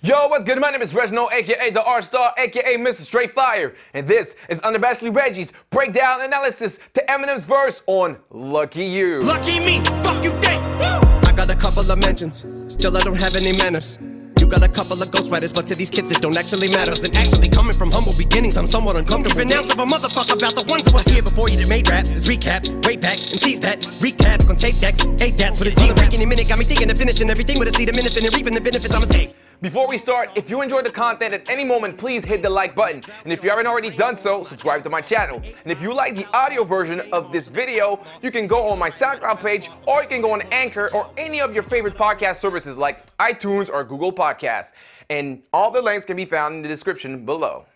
Yo, what's good? My name is Reginald, aka the R Star, aka Mr. Straight Fire, and this is Unabashedly Reggie's breakdown analysis to Eminem's verse on Lucky You. Lucky me, fuck you think. I got a couple of mentions, still I don't have any manners. You got a couple of ghostwriters, but to these kids it don't actually matter. And actually coming from humble beginnings, I'm somewhat uncomfortable. An ounce of a motherfucker about the ones who were here before you that made rap. Is recap, way back, and seize that. Recap, gonna take decks, eight dats with a G. Breaking a minute, got me thinking of finishing everything with a seed, a minute, and reaping the benefits. I'ma take. Before we start, if you enjoyed the content at any moment, please hit the like button. And if you haven't already done so, subscribe to my channel. And if you like the audio version of this video, you can go on my SoundCloud page or you can go on Anchor or any of your favorite podcast services like iTunes or Google Podcasts. And all the links can be found in the description below.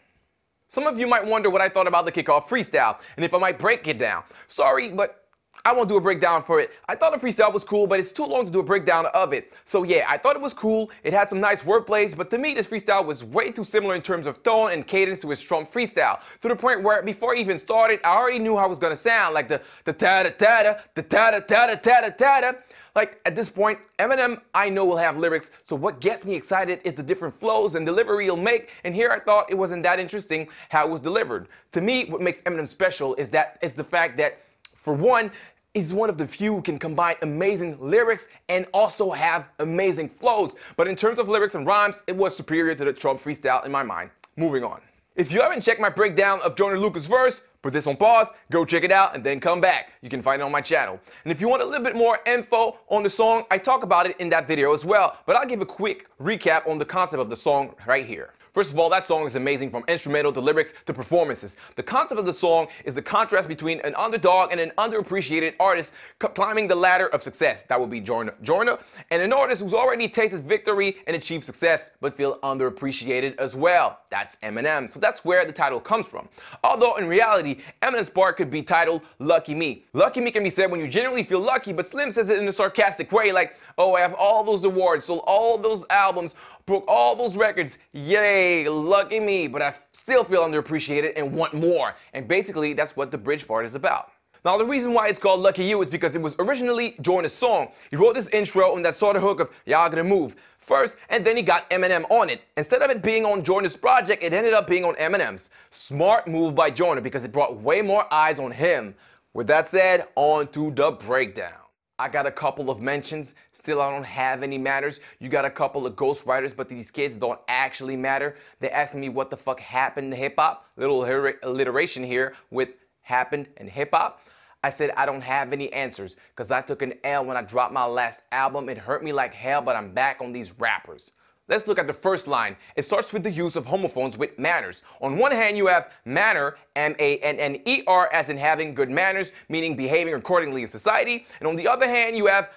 Some of you might wonder what I thought about the kickoff freestyle and if I might break it down. Sorry, but I won't do a breakdown for it. I thought the freestyle was cool, but it's too long to do a breakdown of it. So yeah, I thought it was cool. It had some nice wordplays, but to me, this freestyle was way too similar in terms of tone and cadence to his Trump freestyle. To the point where before I even started, I already knew how it was gonna sound, like the the ta da ta da, the ta da ta da ta da ta da. Like at this point, Eminem I know will have lyrics, so what gets me excited is the different flows and delivery he'll make. And here I thought it wasn't that interesting how it was delivered. To me, what makes Eminem special is that is the fact that for one, is one of the few who can combine amazing lyrics and also have amazing flows. But in terms of lyrics and rhymes, it was superior to the Trump freestyle in my mind. Moving on. If you haven't checked my breakdown of Joyner Lucas' verse, put this on pause, go check it out, and then come back. You can find it on my channel. And if you want a little bit more info on the song, I talk about it in that video as well. But I'll give a quick recap on the concept of the song right here. First of all, that song is amazing from instrumental to lyrics to performances. The concept of the song is the contrast between an underdog and an underappreciated artist climbing the ladder of success. That would be Joyner. Joyner, and an artist who's already tasted victory and achieved success, but feel underappreciated as well. That's Eminem. So that's where the title comes from. Although in reality, Eminem's part could be titled Lucky Me. Lucky Me can be said when you generally feel lucky, but Slim says it in a sarcastic way, like, oh, I have all those awards, sold all those albums, broke all those records. Yay, lucky me. But I still feel underappreciated and want more. And basically, that's what the bridge part is about. Now, the reason why it's called Lucky You is because it was originally Joyner's song. He wrote this intro and that sort of hook of Y'all gonna move first, and then he got Eminem on it. Instead of it being on Joyner's project, it ended up being on Eminem's. Smart move by Joyner because it brought way more eyes on him. With that said, on to the breakdown. I got a couple of mentions. Still, I don't have any matters. You got a couple of ghostwriters, but these kids don't actually matter. They asking me what the fuck happened to hip hop. Little alliteration here with happened and hip hop. I said I don't have any answers because I took an L when I dropped my last album. It hurt me like hell, but I'm back on these rappers. Let's look at the first line. It starts with the use of homophones with manners. On one hand, you have manner, M A N N E R, as in having good manners, meaning behaving accordingly in society. And on the other hand, you have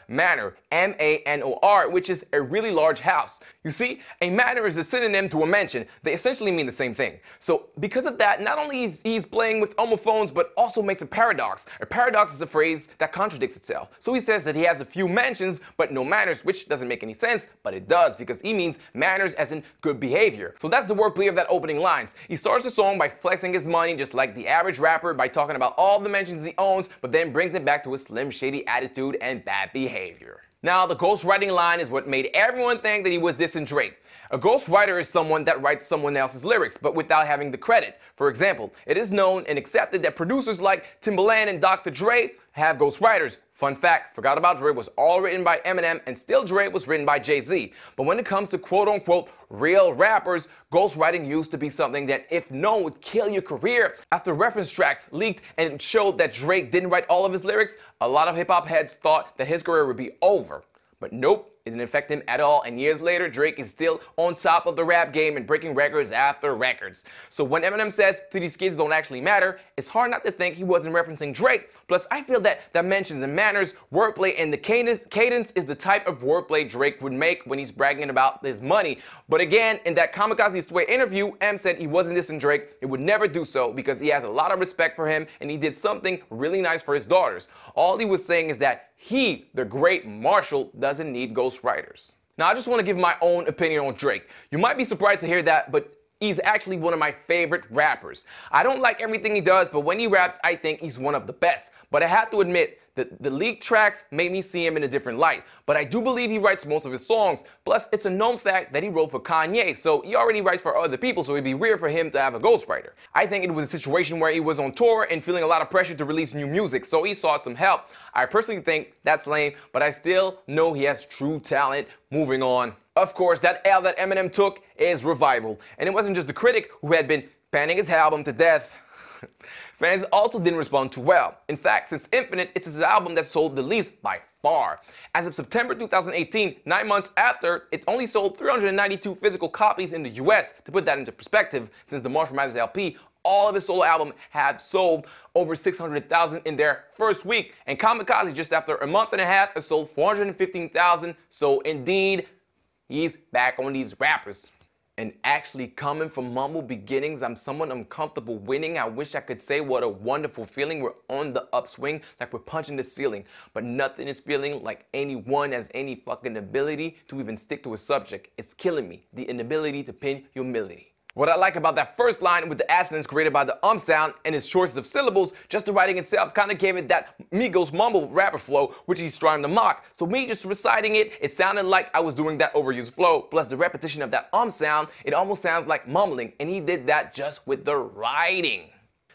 manor, A which is a really large house. You see, a manor is a synonym to a mansion. They essentially mean the same thing. So, because of that, not only is he's playing with homophones, but also makes a paradox. A paradox is a phrase that contradicts itself. So he says that he has a few mansions, but no manners, which doesn't make any sense, but it does because he means manners as in good behavior. So that's the wordplay of that opening lines. He starts the song by flexing his money just like the average rapper by talking about all the mansions he owns, but then brings it back to his slim shady attitude and bad behavior. Now, the ghostwriting line is what made everyone think that he was dissing Drake. A ghostwriter is someone that writes someone else's lyrics, but without having the credit. For example, it is known and accepted that producers like Timbaland and Dr. Dre have ghostwriters. Fun fact, Forgot About Dre was all written by Eminem and Still Dre was written by Jay-Z. But when it comes to quote unquote real rappers, ghostwriting used to be something that if known would kill your career. After reference tracks leaked and showed that Drake didn't write all of his lyrics, a lot of hip hop heads thought that his career would be over. But nope, it didn't affect him at all, and years later, Drake is still on top of the rap game and breaking records after records. So when Eminem says to these kids don't actually matter, it's hard not to think he wasn't referencing Drake. Plus, I feel that dimensions and manners, wordplay, and the cadence, is the type of wordplay Drake would make when he's bragging about his money. But again, in that Kamikaze Sway interview, M said he wasn't dissing Drake. He would never do so because he has a lot of respect for him and he did something really nice for his daughters. All he was saying is that he, the great Marshall, doesn't need ghostwriters. Now, I just want to give my own opinion on Drake. You might be surprised to hear that, but he's actually one of my favorite rappers. I don't like everything he does, but when he raps, I think he's one of the best. But I have to admit The, the leaked tracks made me see him in a different light, but I do believe he writes most of his songs. Plus, it's a known fact that he wrote for Kanye, so he already writes for other people, so it'd be weird for him to have a ghostwriter. I think it was a situation where he was on tour and feeling a lot of pressure to release new music, so he sought some help. I personally think that's lame, but I still know he has true talent. Moving on. Of course, that L that Eminem took is Revival, and it wasn't just the critic who had been panning his album to death. Fans also didn't respond too well. In fact, since Infinite, it's his album that sold the least by far. As of September 2018, nine months after, it only sold 392 physical copies in the US. To put that into perspective, since the Marshall Mathers LP, all of his solo album had sold over 600,000 in their first week. And Kamikaze, just after a month and a half, has sold 415,000. So indeed, he's back on these rappers and actually coming from humble beginnings, I'm someone uncomfortable winning. I wish I could say what a wonderful feeling. We're on the upswing, like we're punching the ceiling. But nothing is feeling like anyone has any fucking ability to even stick to a subject. It's killing me. The inability to pin humility. What I like about that first line with the assonance created by the um sound and its choices of syllables, just the writing itself kind of gave it that Migos mumble rapper flow, which he's trying to mock. So me just reciting it, it sounded like I was doing that overused flow. Plus the repetition of that um sound, it almost sounds like mumbling, and he did that just with the writing.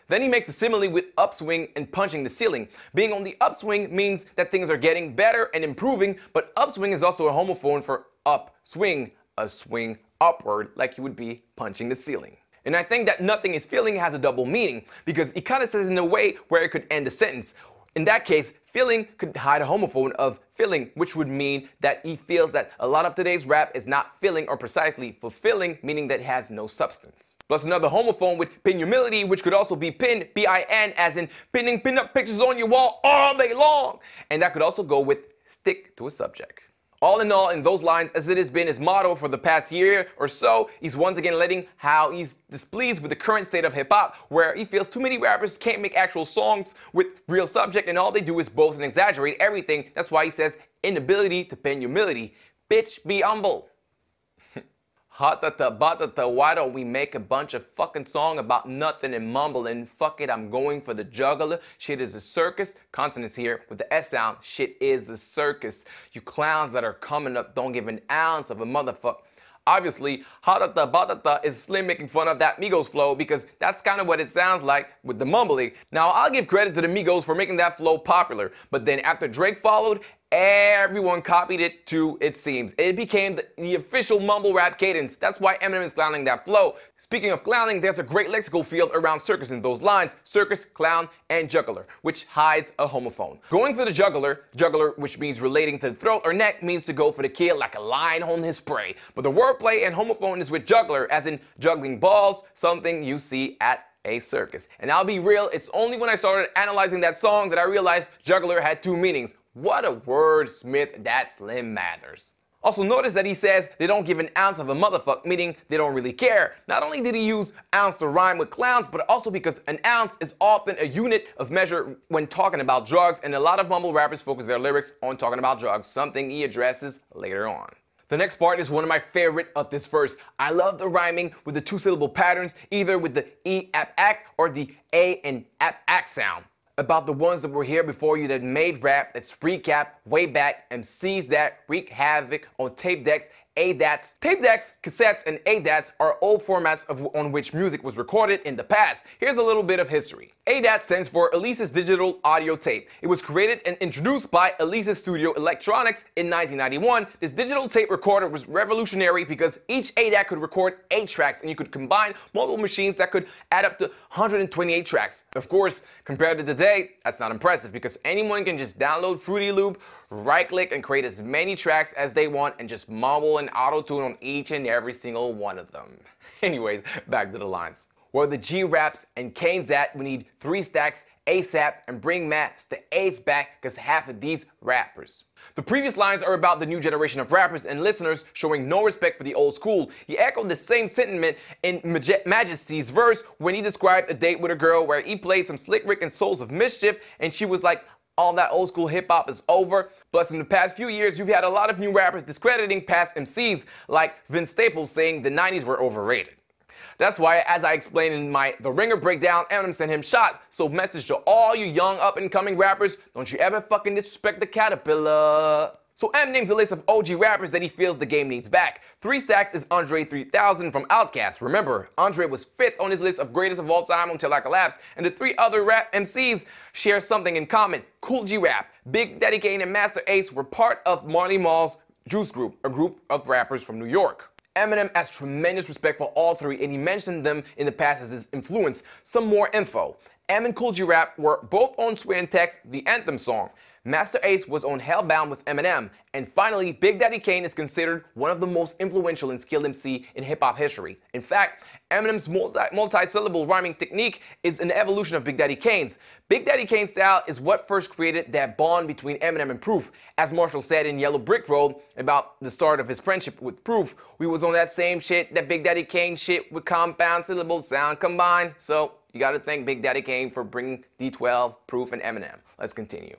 Then he makes a simile with upswing and punching the ceiling. Being on the upswing means that things are getting better and improving, but upswing is also a homophone for upswing, a swing upward like you would be punching the ceiling. And I think that nothing is feeling has a double meaning because it kind of says in a way where it could end a sentence. In that case, feeling could hide a homophone of filling, which would mean that he feels that a lot of today's rap is not filling or precisely fulfilling, meaning that it has no substance. Plus another homophone with pin humility, which could also be pin, P-I-N, as in pinning pin-up pictures on your wall all day long. And that could also go with stick to a subject. All in all, in those lines, as it has been his motto for the past year or so, he's once again letting how he's displeased with the current state of hip hop, where he feels too many rappers can't make actual songs with real subject and all they do is boast and exaggerate everything. That's why he says inability to pen humility. Bitch, be humble. Hatata batata, why don't we make a bunch of fucking song about nothing and mumbling? Fuck it, I'm going for the jugular. Shit is a circus. Consonants here with the S sound. Shit is a circus. You clowns that are coming up don't give an ounce of a motherfucker. Obviously, Hatata Batata is Slim making fun of that Migos flow because that's kind of what it sounds like with the mumbling. Now, I'll give credit to the Migos for making that flow popular, but then after Drake followed, Everyone copied it too, it seems. It became the, the, official mumble rap cadence. That's why Eminem is clowning that flow. Speaking of clowning, there's a great lexical field around circus in those lines circus, clown, and juggler, which hides a homophone. Going for the jugular, jugular, which means relating to the throat or neck, means to go for the kill like a lion on his prey. But the wordplay and homophone is with juggler, as in juggling balls, something you see at a circus. And I'll be real, it's only when I started analyzing that song that I realized juggler had two meanings. What a wordsmith that Slim Mathers. Also notice that he says they don't give an ounce of a motherfuck, meaning they don't really care. Not only did he use ounce to rhyme with clowns, but also because an ounce is often a unit of measure when talking about drugs, and a lot of mumble rappers focus their lyrics on talking about drugs, something he addresses later on. The next part is one of my favorite of this verse. I love the rhyming with the two syllable patterns, either with the E ap ack or the A and ap ack sound about the ones that were here before you that made rap, let's recap way back, MCs that wreak havoc on tape decks ADATs. Tape decks, cassettes, and ADATs are old formats of, on which music was recorded in the past. Here's a little bit of history. ADAT stands for Alesis Digital Audio Tape. It was created and introduced by Alesis Studio Electronics in 1991. This digital tape recorder was revolutionary because each ADAT could record 8 tracks and you could combine multiple machines that could add up to 128 tracks. Of course, compared to today, that's not impressive because anyone can just download Fruity Loop, right click and create as many tracks as they want and just mumble and auto tune on each and every single one of them. Anyways, back to the lines. Where the G raps and Kane's at, we need three stacks ASAP and bring Matt the A's back because half of these rappers. The previous lines are about the new generation of rappers and listeners showing no respect for the old school. He echoed the same sentiment in Maj- Majesty's verse when he described a date with a girl where he played some Slick Rick and Souls of Mischief and she was like, all that old school hip hop is over. Plus, in the past few years, you've had a lot of new rappers discrediting past MCs, like Vince Staples saying the 90s were overrated. That's why, as I explained in my The Ringer breakdown, Eminem sent him shot. So, message to all you young up and coming rappers: don't you ever fucking disrespect the caterpillar. So M names a list of OG rappers that he feels the game needs back. Three stacks is Andre 3000 from Outkast. Remember, Andre was fifth on his list of greatest of all time until I collapsed, and the three other rap MCs share something in common. Kool G Rap, Big Daddy Kane, and Masta Ace were part of Marley Marl's Juice Crew, a group of rappers from New York. Eminem has tremendous respect for all three, and he mentioned them in the past as his influence. Some more info. M and Kool G Rap were both on Sway Text, the anthem song. Masta Ace was on Hellbound with Eminem, and finally, Big Daddy Kane is considered one of the most influential and skilled MC in hip hop history. In fact, Eminem's multi syllable rhyming technique is an evolution of Big Daddy Kane's. Big Daddy Kane's style is what first created that bond between Eminem and Proof. As Marshall said in Yellow Brick Road about the start of his friendship with Proof, we was on that same shit, that Big Daddy Kane shit with compound syllable sound combined. So you gotta thank Big Daddy Kane for bringing D12, Proof, and Eminem. Let's continue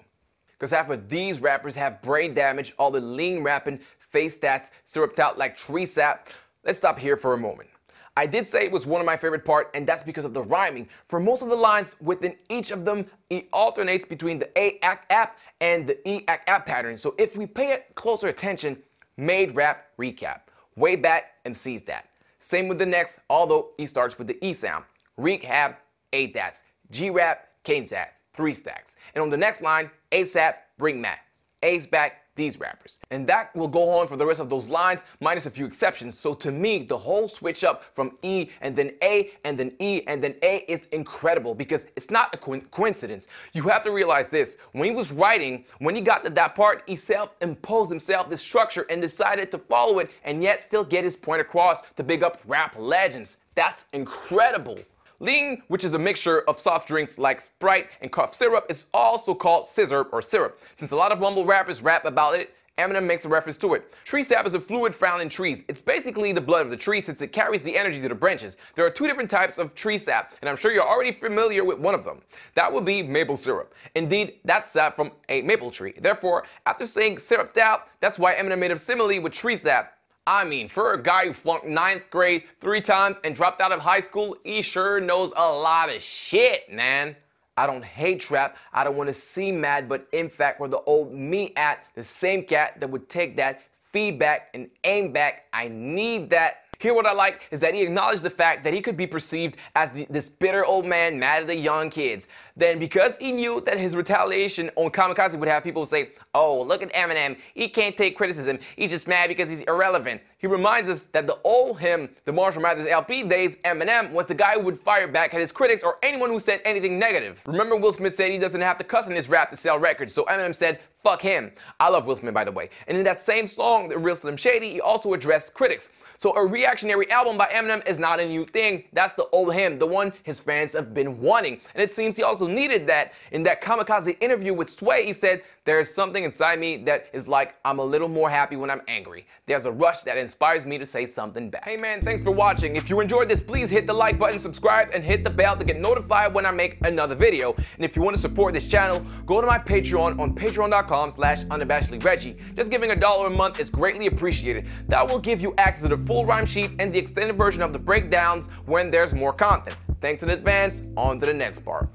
because half of these rappers have brain damage, all the lean rapping, face stats, syruped out like tree sap. Let's stop here for a moment. I did say it was one of my favorite part, and that's because of the rhyming. For most of the lines within each of them, it alternates between the A act app and the E act app pattern. So if we pay closer attention, made rap recap. Way back MC's that. Same with the next, although he starts with the E sound. Recap, A that's. G rap, Kane's that three stacks. And on the next line, ASAP, bring Matt. A's back, these rappers. And that will go on for the rest of those lines, minus a few exceptions. So to me, the whole switch up from E and then A and then E and then A is incredible because it's not a co- coincidence. You have to realize this. When he was writing, when he got to that part, he self-imposed himself this structure and decided to follow it and yet still get his point across to big up rap legends. That's incredible. Lean, which is a mixture of soft drinks like Sprite and cough syrup, is also called sizzurp or syrup. Since a lot of mumble rappers rap about it, Eminem makes a reference to it. Tree sap is a fluid found in trees. It's basically the blood of the tree since it carries the energy to the branches. There are two different types of tree sap, and I'm sure you're already familiar with one of them. That would be maple syrup. Indeed, that's sap from a maple tree. Therefore, after saying syruped out, that's why Eminem made a simile with tree sap. I mean, for a guy who flunked ninth grade three times and dropped out of high school, he sure knows a lot of shit, man. I don't hate trap. I don't want to see mad, but in fact, where the old me at, the same cat that would take that feedback and aim back, I need that here, what I like is that he acknowledged the fact that he could be perceived as the, this bitter old man mad at the young kids. Then, because he knew that his retaliation on Kamikaze would have people say, Oh, look at Eminem. He can't take criticism. He's just mad because he's irrelevant. He reminds us that the old him, the Marshall Mathers LP days, Eminem was the guy who would fire back at his critics or anyone who said anything negative. Remember, Will Smith said he doesn't have to cuss in his rap to sell records, so Eminem said, Fuck him. I love Will Smith, by the way. And in that same song, The Real Slim Shady, he also addressed critics. So a reactionary album by Eminem is not a new thing. That's the old him, the one his fans have been wanting. And it seems he also needed that. In that Kamikaze interview with Sway, he said, There's something inside me that is like I'm a little more happy when I'm angry. There's a rush that inspires me to say something back. Hey man, thanks for watching. If you enjoyed this, please hit the like button, subscribe, and hit the bell to get notified when I make another video. And if you want to support this channel, go to my Patreon on patreon.com slash unabashedlyreggie. Just giving a dollar a month is greatly appreciated. That will give you access to the full rhyme sheet and the extended version of the breakdowns when there's more content. Thanks in advance, on to the next part.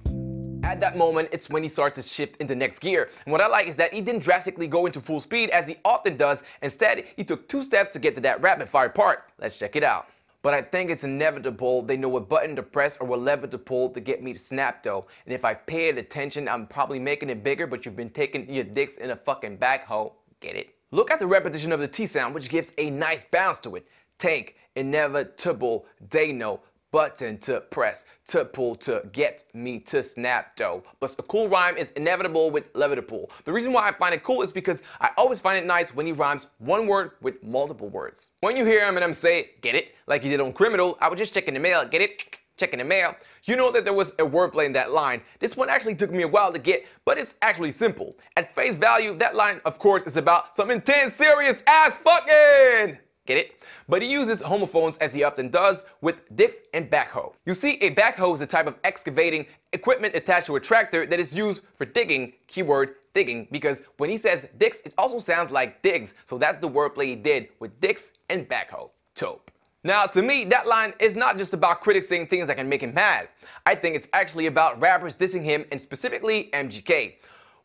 At that moment, it's when he starts to shift into next gear. And what I like is that he didn't drastically go into full speed as he often does. Instead, he took two steps to get to that rapid fire part. Let's check it out. But I think it's inevitable they know what button to press or what lever to pull to get me to snap though. And if I pay attention, I'm probably making it bigger, but you've been taking your dicks in a fucking backhoe. Get it? Look at the repetition of the T sound, which gives a nice bounce to it. Tank, inevitable, they know, button to press, to pull, to get me to snap though. But a cool rhyme is inevitable with lever to pull. The reason why I find it cool is because I always find it nice when he rhymes one word with multiple words. When you hear Eminem say, get it, like he did on Criminal, I was just checking the mail, get it? Checking the mail, you know that there was a wordplay in that line. This one actually took me a while to get, but it's actually simple. At face value, that line, of course, is about some intense, serious ass fucking. Get it? But he uses homophones as he often does with dicks and backhoe. You see, a backhoe is a type of excavating equipment attached to a tractor that is used for digging, keyword digging, because when he says dicks, it also sounds like digs. So that's the wordplay he did with dicks and backhoe. Tope. Now, to me, that line is not just about critics saying things that can make him mad. I think it's actually about rappers dissing him and specifically MGK.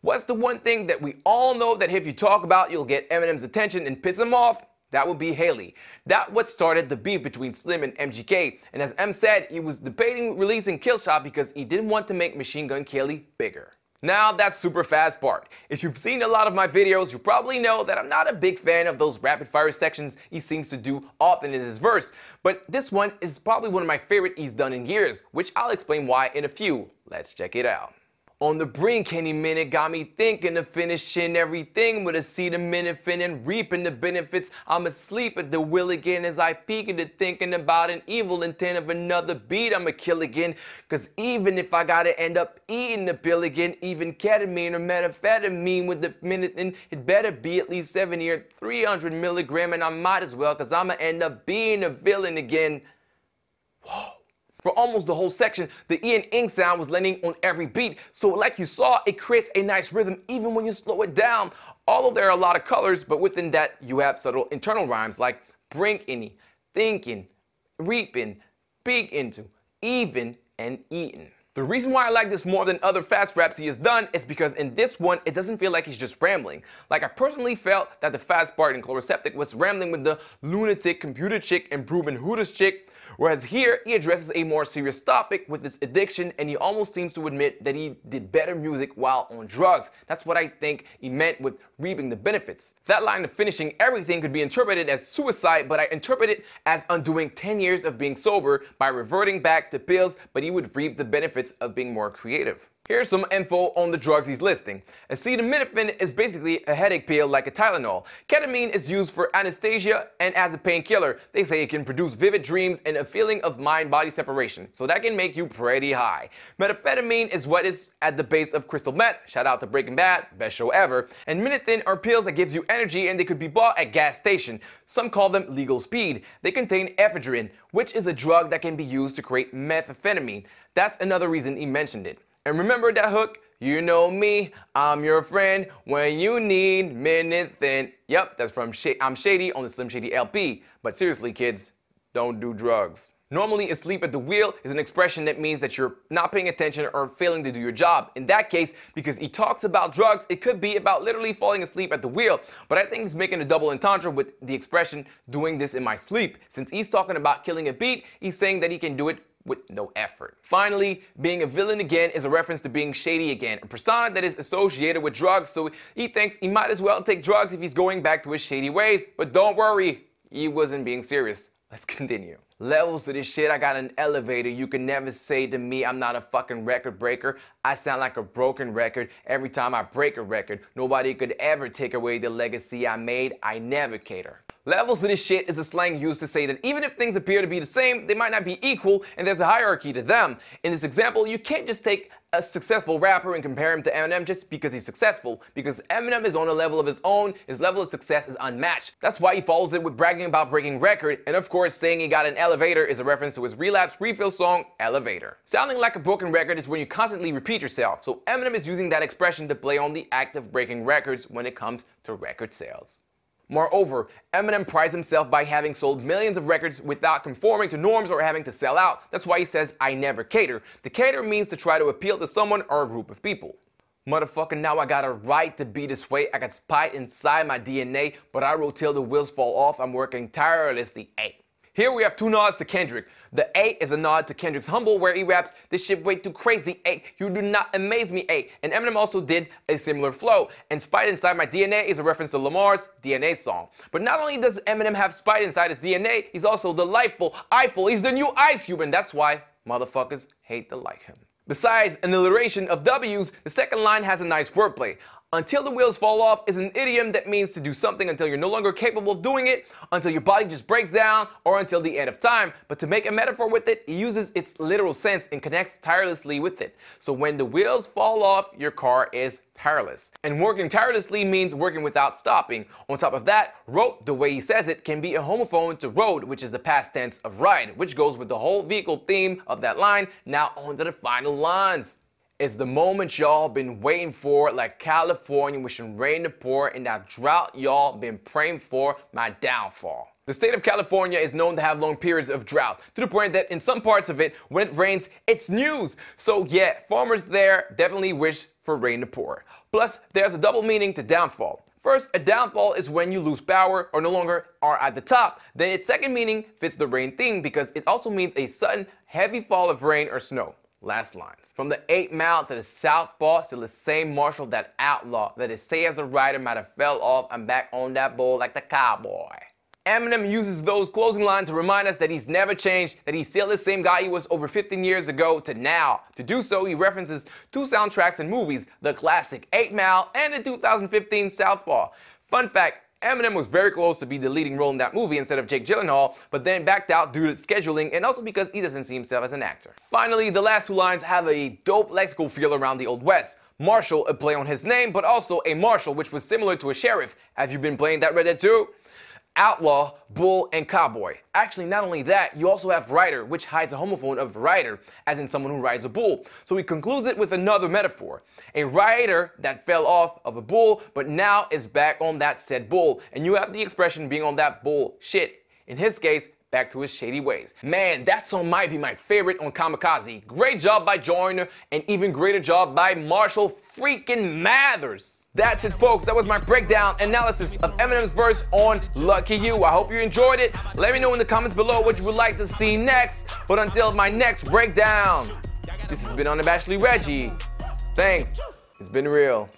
What's the one thing that we all know that if you talk about, you'll get Eminem's attention and piss him off? That would be Hailie. That what started the beef between Slim and MGK. And as M said, he was debating releasing Killshot because he didn't want to make Machine Gun Kelly bigger. Now that's super fast part. If you've seen a lot of my videos, you probably know that I'm not a big fan of those rapid fire sections he seems to do often in his verse. But this one is probably one of my favorite he's done in years, which I'll explain why in a few. Let's check it out. On the brink, any minute got me thinking of finishing everything with acetaminophen and reaping the benefits. I'm asleep at the wheel again as I peek into thinking about an evil intent of another beat. I'ma kill again. Cause even if I gotta end up eating the pill again, even ketamine or methamphetamine with the minute, then it better be at least 70 or 300 milligram. And I might as well, cause I'ma end up being a villain again. Whoa. For almost the whole section, the E and ing sound was landing on every beat, so like you saw, it creates a nice rhythm even when you slow it down. Although there are a lot of colors, but within that you have subtle internal rhymes like brink any, thinking, reaping, big into, even, and eating. The reason why I like this more than other fast raps he has done is because in this one, it doesn't feel like he's just rambling. Like I personally felt that the fast part in Chloraseptic was rambling with the lunatic computer chick and Bruben Hooters chick, Whereas here, he addresses a more serious topic with his addiction and he almost seems to admit that he did better music while on drugs. That's what I think he meant with reaping the benefits. That line of finishing everything could be interpreted as suicide, but I interpret it as undoing 10 years of being sober by reverting back to pills, but he would reap the benefits of being more creative. Here's some info on the drugs he's listing. Acetaminophen is basically a headache pill like a Tylenol. Ketamine is used for anesthesia and as a painkiller. They say it can produce vivid dreams and a feeling of mind-body separation, so that can make you pretty high. Methamphetamine is what is at the base of crystal meth. Shout out to Breaking Bad, best show ever. And Mini Thin are pills that gives you energy and they could be bought at gas station. Some call them legal speed. They contain ephedrine, which is a drug that can be used to create methamphetamine. That's another reason he mentioned it. And remember that hook? You know me, I'm your friend when you need minute thin. Yep, that's from Sh- I'm Shady on the Slim Shady LP. But seriously, kids, don't do drugs. Normally, asleep at the wheel is an expression that means that you're not paying attention or failing to do your job. In that case, because he talks about drugs, it could be about literally falling asleep at the wheel. But I think he's making a double entendre with the expression doing this in my sleep. Since he's talking about killing a beat, he's saying that he can do it with no effort. Finally, being a villain again is a reference to being shady again, a persona that is associated with drugs, so he thinks he might as well take drugs if he's going back to his shady ways. But don't worry, he wasn't being serious. Let's continue. Levels to this shit, I got an elevator. You can never say to me I'm not a fucking record breaker. I sound like a broken record every time I break a record. Nobody could ever take away the legacy I made. I never cater. Levels to this shit is a slang used to say that even if things appear to be the same, they might not be equal and there's a hierarchy to them. In this example, you can't just take a successful rapper and compare him to Eminem just because he's successful, because Eminem is on a level of his own, his level of success is unmatched. That's why he follows it with bragging about breaking record, and of course saying he got an elevator is a reference to his relapse refill song, Elevator. Sounding like a broken record is when you constantly repeat yourself, so Eminem is using that expression to play on the act of breaking records when it comes to record sales. Moreover, Eminem prides himself by having sold millions of records without conforming to norms or having to sell out. That's why he says, I never cater. To cater means to try to appeal to someone or a group of people. Motherfucker, now I got a right to be this way. I got spite inside my DNA, but I roll till the wheels fall off. I'm working tirelessly. Hey. Here we have two nods to Kendrick. The A is a nod to Kendrick's Humble, where he raps, This shit way too crazy, A. You do not amaze me, A. And Eminem also did a similar flow. And Spite Inside My DNA is a reference to Lamar's DNA song. But not only does Eminem have Spite inside his DNA, he's also delightful, eyeful. He's the new Ice Cube, and that's why motherfuckers hate to like him. Besides an alliteration of W's, the second line has a nice wordplay. Until the wheels fall off is an idiom that means to do something until you're no longer capable of doing it, until your body just breaks down, or until the end of time. But to make a metaphor with it, it uses its literal sense and connects tirelessly with it. So when the wheels fall off, your car is tireless. And working tirelessly means working without stopping. On top of that, road, the way he says it, can be a homophone to road, which is the past tense of ride, which goes with the whole vehicle theme of that line. Now on to the final lines. It's the moment y'all been waiting for, like California wishing rain to pour, and that drought y'all been praying for my downfall. The state of California is known to have long periods of drought, to the point that in some parts of it, when it rains, it's news. So yeah, farmers there definitely wish for rain to pour. Plus, there's a double meaning to downfall. First, a downfall is when you lose power or no longer are at the top. Then its second meaning fits the rain theme because it also means a sudden, heavy fall of rain or snow. Last lines. From the 8 Mile to the Southpaw, to the same marshal that outlaw that is say as a rider might have fell off and back on that bull like the cowboy. Eminem uses those closing lines to remind us that he's never changed, that he's still the same guy he was over 15 years ago to now. To do so, he references two soundtracks and movies, the classic 8 Mile and the 2015 Southpaw. Fun fact, Eminem was very close to be the leading role in that movie instead of Jake Gyllenhaal, but then backed out due to scheduling and also because he doesn't see himself as an actor. Finally, the last two lines have a dope lexical feel around the Old West. Marshall, a play on his name, but also a marshal, which was similar to a sheriff. Have you been playing that Red Dead 2? Outlaw, bull, and cowboy. Actually, not only that, you also have rider, which hides a homophone of rider, as in someone who rides a bull. So he concludes it with another metaphor. A rider that fell off of a bull, but now is back on that said bull. And you have the expression being on that bull shit. In his case, back to his shady ways. Man, that song might be my favorite on Kamikaze. Great job by Joyner, and even greater job by Marshall freaking Mathers. That's it, folks. That was my breakdown analysis of Eminem's verse on Lucky You. I hope you enjoyed it. Let me know in the comments below what you would like to see next. But until my next breakdown, this has been on the Unabashedly Reggie. Thanks. It's been real.